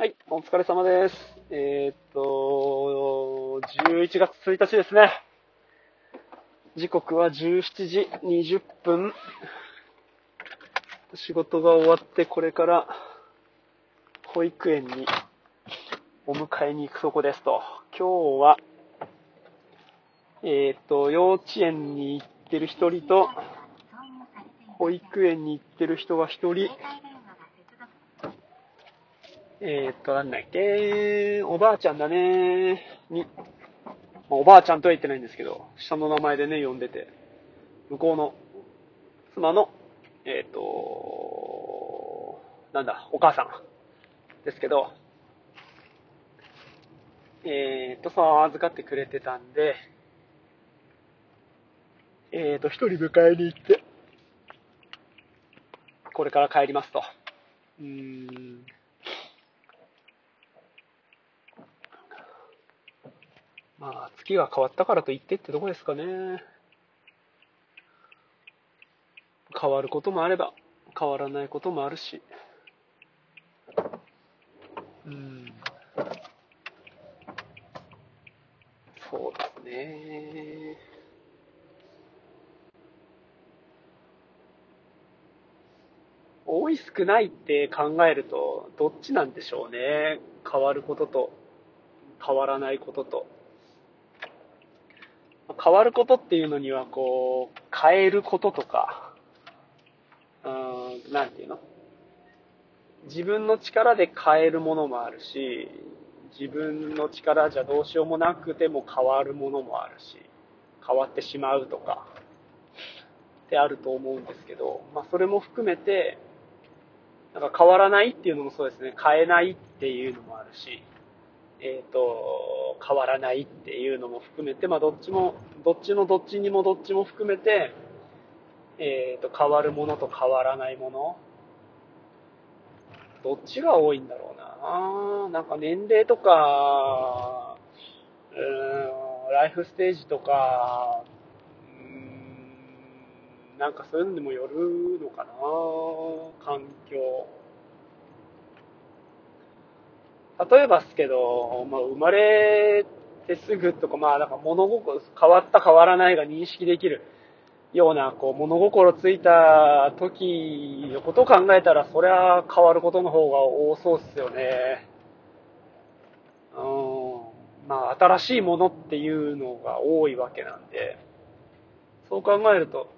はい、お疲れ様です。えー、っと、11月1日ですね。時刻は17時20分。仕事が終わってこれから保育園にお迎えに行くとこですと。今日は、えー、っと、幼稚園に行ってる一人と、保育園に行ってる人が一人、えー、っと、なんだっけ、おばあちゃんだね。に、まあおばあちゃんとは言ってないんですけど、下の名前でね、呼んでて、向こうの妻の、えー、っと、なんだ、お母さん。ですけど、えー、っと、さ、預かってくれてたんで、えー、っと、一人迎えに行って、これから帰りますと。うーん。まあ、月が変わったからといってってとこですかね。変わることもあれば、変わらないこともあるし。うん。そうですね。多い少ないって考えると、どっちなんでしょうね。変わることと、変わらないことと。変わることっていうのには、こう、変えることとか、うーん、なんていうの？自分の力で変えるものもあるし、自分の力じゃどうしようもなくても変わるものもあるし、変わってしまうとか、ってあると思うんですけど、まあそれも含めて、なんか変わらないっていうのもそうですね、変えないっていうのもあるし、えっ、と、変わらないっていうのも含めて、まあどっちも、どっちのどっちにもどっちも含めて、えっ、と、変わるものと変わらないもの、どっちが多いんだろうな。なんか年齢とか、うーん、ライフステージとか、うん、なんかそういうのにもよるのかな。環境。例えばですけど、まあ、生まれてすぐとか、まあ、なんか物心、変わった変わらないが認識できるような、こう、物心ついた時のことを考えたら、そりゃ変わることの方が多そうっすよね。うん。まあ、新しいものっていうのが多いわけなんで、そう考えると、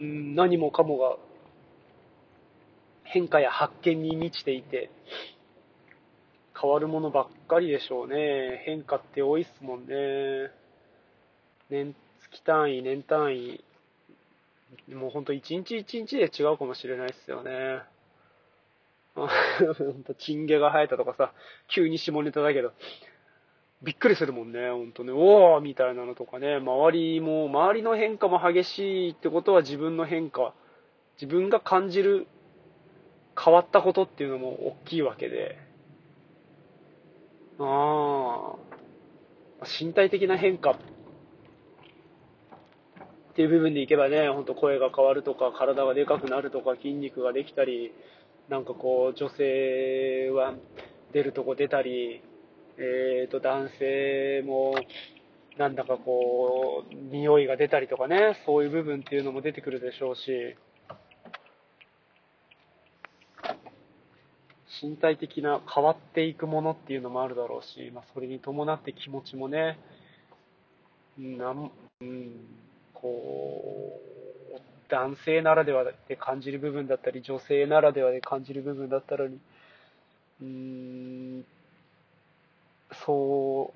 うん、何もかもが変化や発見に満ちていて、変わるものばっかりでしょうね。変化って多いっすもんね。年、月単位、年単位、もうほんと一日一日で違うかもしれないっすよね。ほんと、チンゲが生えたとかさ、急に下ネタだけど、びっくりするもんね、ほんとね。おーみたいなのとかね、周りも、周りの変化も激しいってことは自分の変化、自分が感じる変わったことっていうのも大きいわけで、ああ、身体的な変化っていう部分でいけばね、ほんと声が変わるとか、体がでかくなるとか、筋肉ができたり、なんかこう、女性は出るとこ出たり、えーと、男性も、なんだかこう、匂いが出たりとかね、そういう部分っていうのも出てくるでしょうし、身体的な変わっていくものっていうのもあるだろうし、まあ、それに伴って気持ちもね、なん、うん、こう、男性ならではで感じる部分だったり、女性ならではで感じる部分だったり、うーん、そ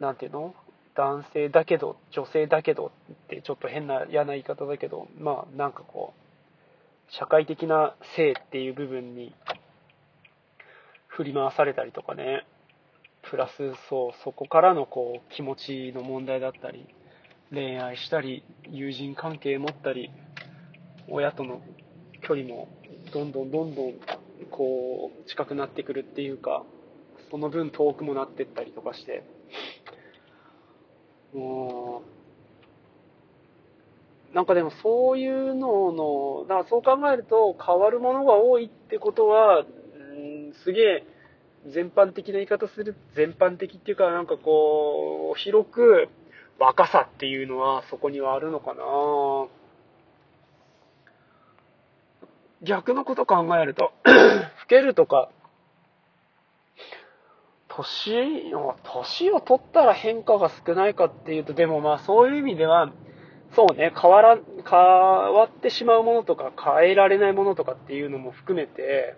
う、なんていうの？男性だけど、女性だけどってちょっと変な嫌な言い方だけど、まあなんかこう、社会的な性っていう部分に振り回されたりとかね、プラスそう、そこからのこう気持ちの問題だったり、恋愛したり、友人関係持ったり、親との距離もどんどんどんどんこう近くなってくるっていうか、その分遠くもなってったりとかして、もう、なんかでもそういうのの、だからそう考えると変わるものが多いってことは、すげえ全般的な言い方する、全般的っていうか、なんかこう、広く若さっていうのはそこにはあるのかな。逆のこと考えると、老けるとか、年を、年を取ったら変化が少ないかっていうと、でもまあそういう意味では、そうね、変わら、変わってしまうものとか、変えられないものとかっていうのも含めて、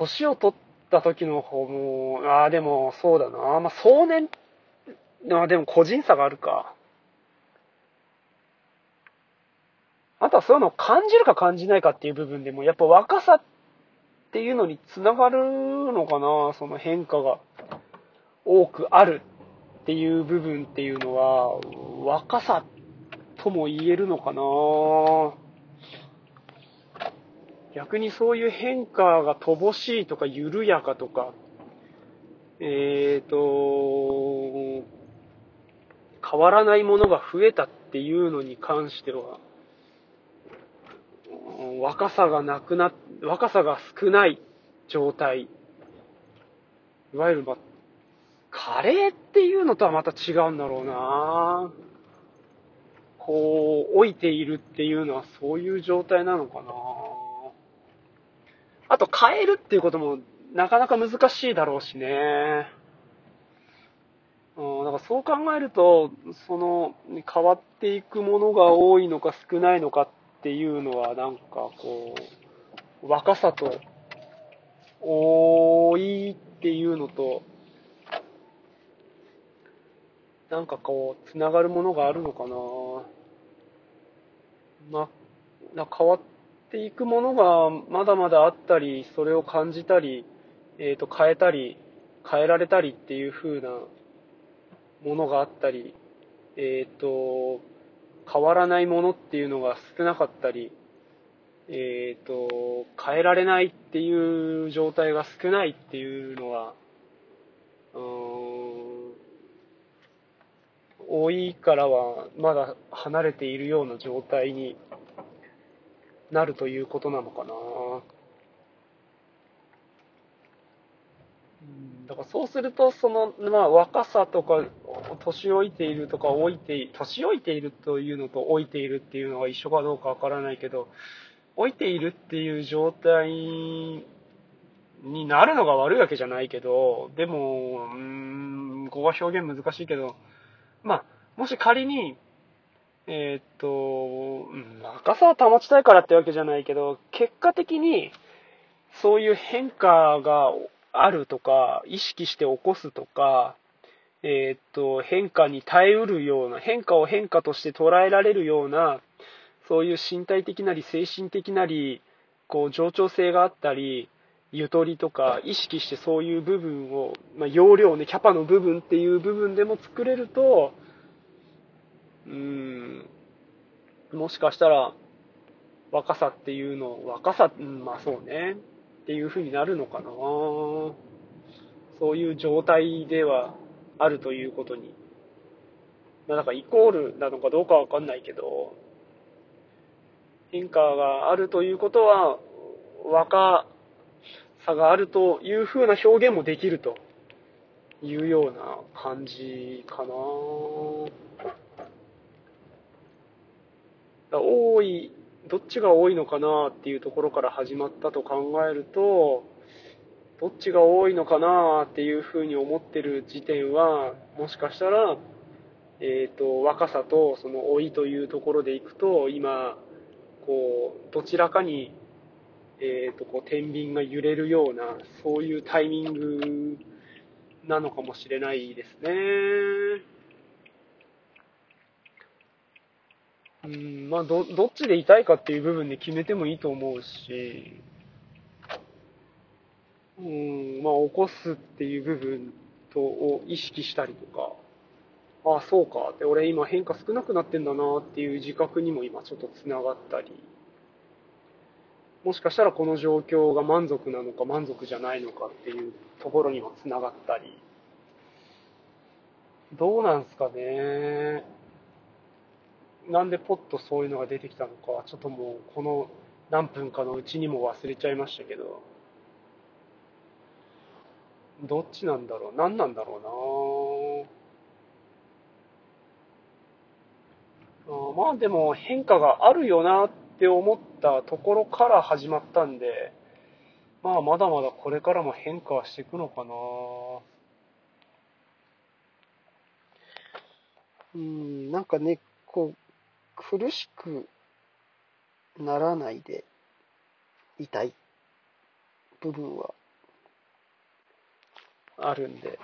年を取った時の方も、ああ、でもそうだな。まあ壮年、あでも個人差があるか。あとはそういうのを感じるか感じないかっていう部分でも、やっぱ若さっていうのにつながるのかな、その変化が多くあるっていう部分っていうのは、若さとも言えるのかな逆にそういう変化が乏しいとか緩やかとか、えっ、ー、と、変わらないものが増えたっていうのに関しては、若さがなくな、若さが少ない状態。いわゆる、ま、カレーっていうのとはまた違うんだろうなこう、老いているっていうのはそういう状態なのかなあと、変えるっていうこともなかなか難しいだろうしね。うん、だからそう考えると、その、変わっていくものが多いのか少ないのかっていうのは、なんかこう、若さと、多いっていうのと、なんかこう、つながるものがあるのかなま、変わっていくものがまだまだあったり、それを感じたり、え、ー、と、変えたり、変えられたりっていう風なものがあったり、えっ、ー、と、変わらないものっていうのが少なかったり、えっ、ー、と、変えられないっていう状態が少ないっていうのは、多いからはまだ離れているような状態になるということなのかな。だからそうすると、その、まあ、若さとか、年老いているとか、老いて、年老いているというのと老いているっていうのが一緒かどうかわからないけど、老いているっていう状態になるのが悪いわけじゃないけど、でも、うーん、ここは表現難しいけど、まあ、もし仮に、えー、っと、若さを保ちたいからってわけじゃないけど、結果的に、そういう変化があるとか、意識して起こすとか、えー、っと、変化に耐えうるような、変化を変化として捉えられるような、そういう身体的なり精神的なり、こう、冗長性があったり、ゆとりとか、意識してそういう部分を、まあ、容量ね、キャパの部分っていう部分でも作れると、うん、もしかしたら、若さっていうの、若さ、うん、まあそうね。っていう風になるのかなそういう状態ではあるということに。まあ、なんかイコールなのかどうかわかんないけど、変化があるということは、若さがあるという風な表現もできるというような感じかな多いどっちが多いのかなっていうところから始まったと考えると、どっちが多いのかなっていうふうに思ってる時点は、もしかしたら、えっ、ー、と、若さとその老いというところでいくと、今、こう、どちらかに、えっ、ー、と、こう、天秤が揺れるような、そういうタイミングなのかもしれないですね。うん、まあ、ど、どっちで痛いかっていう部分で決めてもいいと思うし、うん、まあ、起こすっていう部分と、を意識したりとか、ああ、そうか。って、俺今変化少なくなってんだなっていう自覚にも今ちょっと繋がったり、もしかしたらこの状況が満足なのか満足じゃないのかっていうところにも繋がったり、どうなんすかね。なんでポッとそういうのが出てきたのか、ちょっともう、この何分かのうちにも忘れちゃいましたけど、どっちなんだろう？何なんだろうな？あまあでも変化があるよなって思ったところから始まったんで、まあまだまだこれからも変化はしていくのかな。うん、なんかね、こう、苦しくならないでいたい部分はあるんで、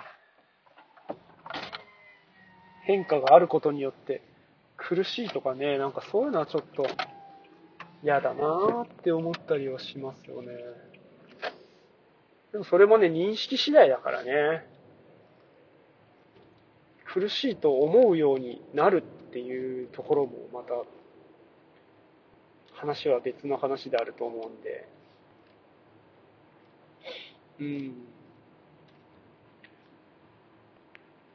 変化があることによって苦しいとかね、なんかそういうのはちょっと嫌だなーって思ったりはしますよね。でもそれもね、認識次第だからね。苦しいと思うようになるっていうところもまた話は別の話であると思うんで。うん。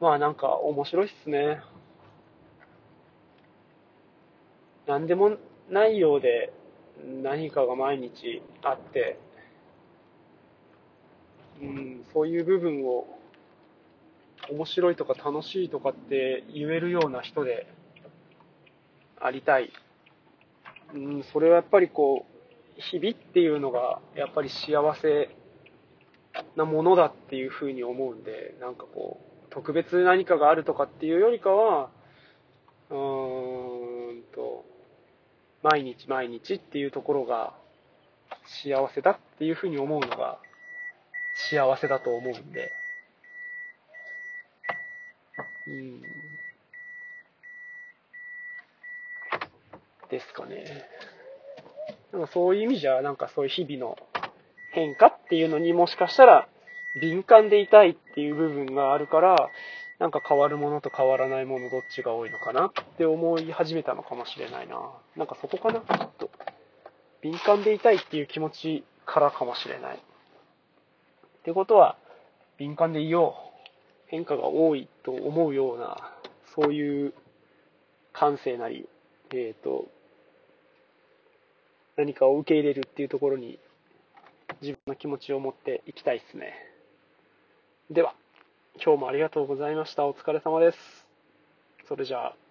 まあなんか面白いっすね。何でもないようで何かが毎日あって、うん、そういう部分を面白いとか楽しいとかって言えるような人でありたい。うん、それはやっぱりこう、日々っていうのがやっぱり幸せなものだっていうふうに思うんで、なんかこう、特別何かがあるとかっていうよりかは、うーんと、毎日毎日っていうところが幸せだっていうふうに思うのが幸せだと思うんで、うん。ですかね。なんかそういう意味じゃ、なんかそういう日々の変化っていうのにもしかしたら敏感でいたいっていう部分があるから、なんか変わるものと変わらないものどっちが多いのかなって思い始めたのかもしれないな。なんかそこかなちょっと。敏感でいたいっていう気持ちからかもしれない。ってことは、敏感でいよう。変化が多いと思うような、そういう感性なり、えっ、ー、と、何かを受け入れるっていうところに自分の気持ちを持っていきたいですね。では、今日もありがとうございました。お疲れ様です。それじゃあ。